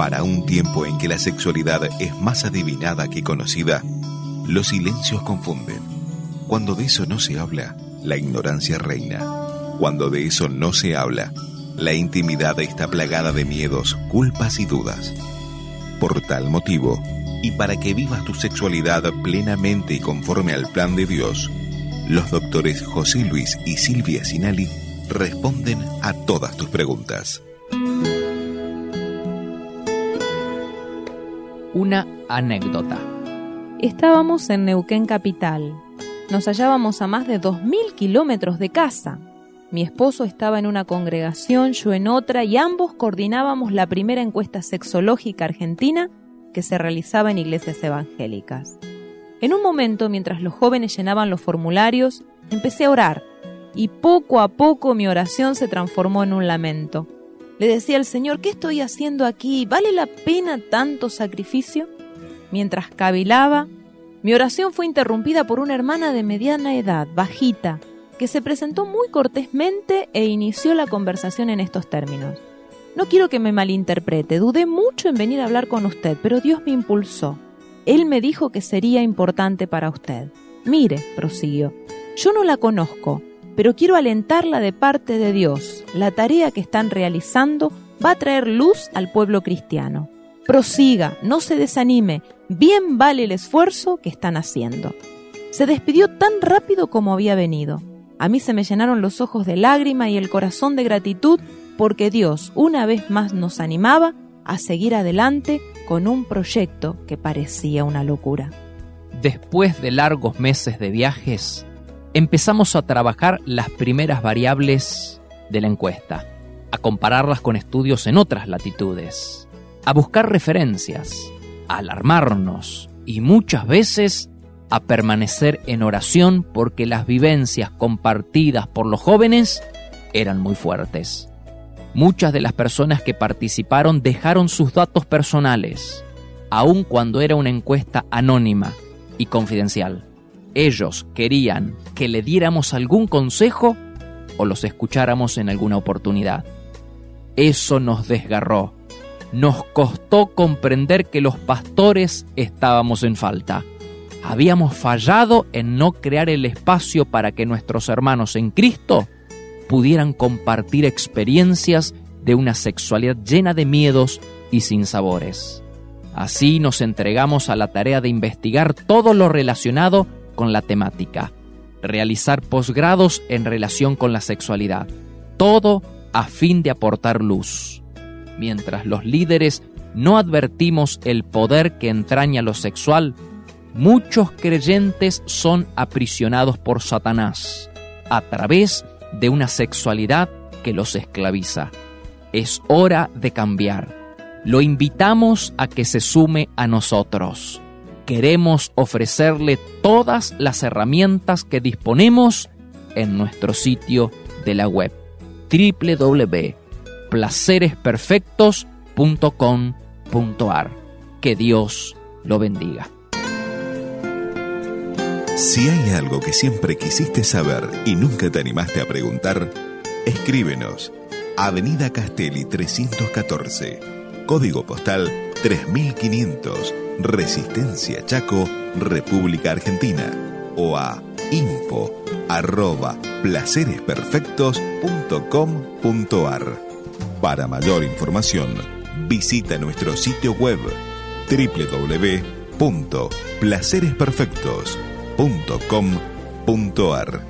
Para un tiempo en que la sexualidad es más adivinada que conocida, los silencios confunden. Cuando de eso no se habla, la ignorancia reina. Cuando de eso no se habla, la intimidad está plagada de miedos, culpas y dudas. Por tal motivo, y para que vivas tu sexualidad plenamente y conforme al plan de Dios, los doctores José Luis y Silvia Sinali responden a todas tus preguntas. Una anécdota. Estábamos en Neuquén Capital. Nos hallábamos a más de 2.000 kilómetros de casa. Mi esposo estaba en una congregación, yo en otra, y ambos coordinábamos la primera encuesta sexológica argentina que se realizaba en iglesias evangélicas. En un momento, mientras los jóvenes llenaban los formularios, empecé a orar, y poco a poco mi oración se transformó en un lamento. Le decía al Señor, ¿qué estoy haciendo aquí? ¿Vale la pena tanto sacrificio? Mientras cavilaba, mi oración fue interrumpida por una hermana de mediana edad, bajita, que se presentó muy cortésmente e inició la conversación en estos términos. No quiero que me malinterprete, dudé mucho en venir a hablar con usted, pero Dios me impulsó. Él me dijo que sería importante para usted. Mire, prosiguió, yo no la conozco, pero quiero alentarla de parte de Dios. La tarea que están realizando va a traer luz al pueblo cristiano. Prosiga, no se desanime, bien vale el esfuerzo que están haciendo. Se despidió tan rápido como había venido. A mí se me llenaron los ojos de lágrima y el corazón de gratitud porque Dios una vez más nos animaba a seguir adelante con un proyecto que parecía una locura. Después de largos meses de viajes, empezamos a trabajar las primeras variables de la encuesta, a compararlas con estudios en otras latitudes, a buscar referencias, a alarmarnos y muchas veces a permanecer en oración porque las vivencias compartidas por los jóvenes eran muy fuertes. Muchas de las personas que participaron dejaron sus datos personales, aun cuando era una encuesta anónima y confidencial. Ellos querían que le diéramos algún consejo o los escucháramos en alguna oportunidad. Eso nos desgarró. Nos costó comprender que los pastores estábamos en falta. Habíamos fallado en no crear el espacio para que nuestros hermanos en Cristo pudieran compartir experiencias de una sexualidad llena de miedos y sin sabores. Así nos entregamos a la tarea de investigar todo lo relacionado con la temática, realizar posgrados en relación con la sexualidad, todo a fin de aportar luz. Mientras los líderes no advertimos el poder que entraña lo sexual, muchos creyentes son aprisionados por Satanás a través de una sexualidad que los esclaviza. Es hora de cambiar. Lo invitamos a que se sume a nosotros. Queremos ofrecerle todas las herramientas que disponemos en nuestro sitio de la web www.placeresperfectos.com.ar. Que Dios lo bendiga. Si hay algo que siempre quisiste saber y nunca te animaste a preguntar, escríbenos. Avenida Castelli 314, código postal 3500, Resistencia Chaco, República Argentina, o a info arroba placeresperfectos.com.ar. Para mayor información, visita nuestro sitio web www.placeresperfectos.com.ar.